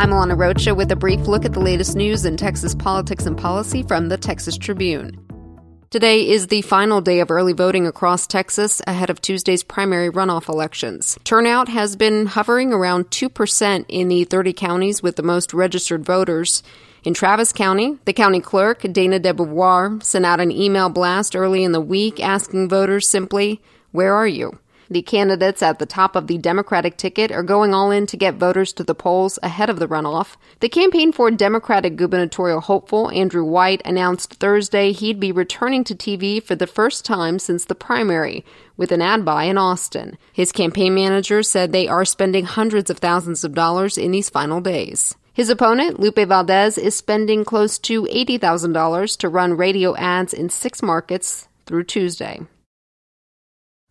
I'm Alana Rocha with a brief look at the latest news in Texas politics and policy from the Texas Tribune. Today is the final day of early voting across Texas ahead of Tuesday's primary runoff elections. Turnout has been hovering around 2% in the 30 counties with the most registered voters. In Travis County, the county clerk, Dana DeBeauvoir, sent out an email blast early in the week asking voters simply, Where are you? The candidates at the top of the Democratic ticket are going all in to get voters to the polls ahead of the runoff. The campaign for Democratic gubernatorial hopeful Andrew White announced Thursday he'd be returning to TV for the first time since the primary, with an ad buy in Austin. His campaign manager said they are spending hundreds of thousands of dollars in these final days. His opponent, Lupe Valdez, is spending close to $80,000 to run radio ads in six markets through Tuesday.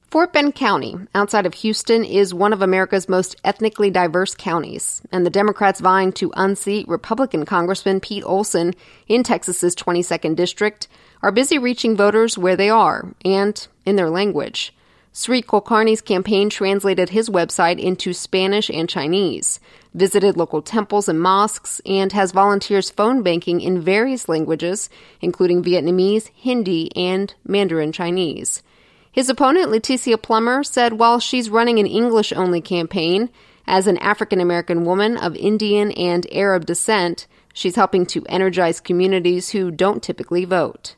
Fort Bend County, outside of Houston, is one of America's most ethnically diverse counties, and the Democrats vying to unseat Republican Congressman Pete Olson in Texas's 22nd district are busy reaching voters where they are and in their language. Sri Kulkarni's campaign translated his website into Spanish and Chinese, visited local temples and mosques, and has volunteers phone banking in various languages, including Vietnamese, Hindi, and Mandarin Chinese. His opponent, Leticia Plummer, said while she's running an English only campaign, as an African American woman of Indian and Arab descent, she's helping to energize communities who don't typically vote.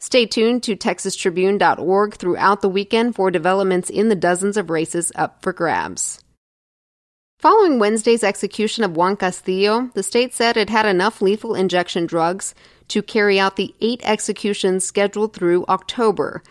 Stay tuned to TexasTribune.org throughout the weekend for developments in the dozens of races up for grabs. Following Wednesday's execution of Juan Castillo, the state said it had enough lethal injection drugs to carry out the eight executions scheduled through October,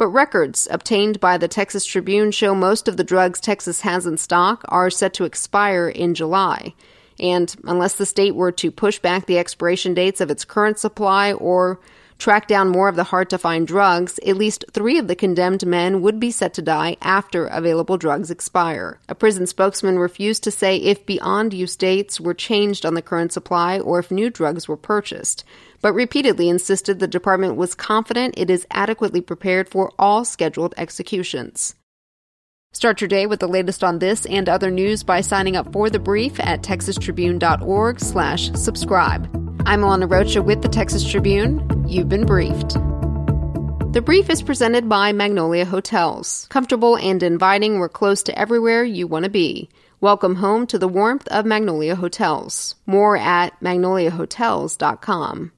but records obtained by the Texas Tribune show most of the drugs Texas has in stock are set to expire in July. And unless the state were to push back the expiration dates of its current supply or track down more of the hard to find drugs, at least three of the condemned men would be set to die after available drugs expire. A prison spokesman refused to say if beyond use dates were changed on the current supply or if new drugs were purchased, but repeatedly insisted the department was confident it is adequately prepared for all scheduled executions. Start your day with the latest on this and other news by signing up for the brief at texastribune.org slash subscribe. I'm Alana Rocha with the Texas Tribune. You've been briefed. The brief is presented by Magnolia Hotels. Comfortable and inviting, we're close to everywhere you want to be. Welcome home to the warmth of Magnolia Hotels. More at magnoliahotels.com.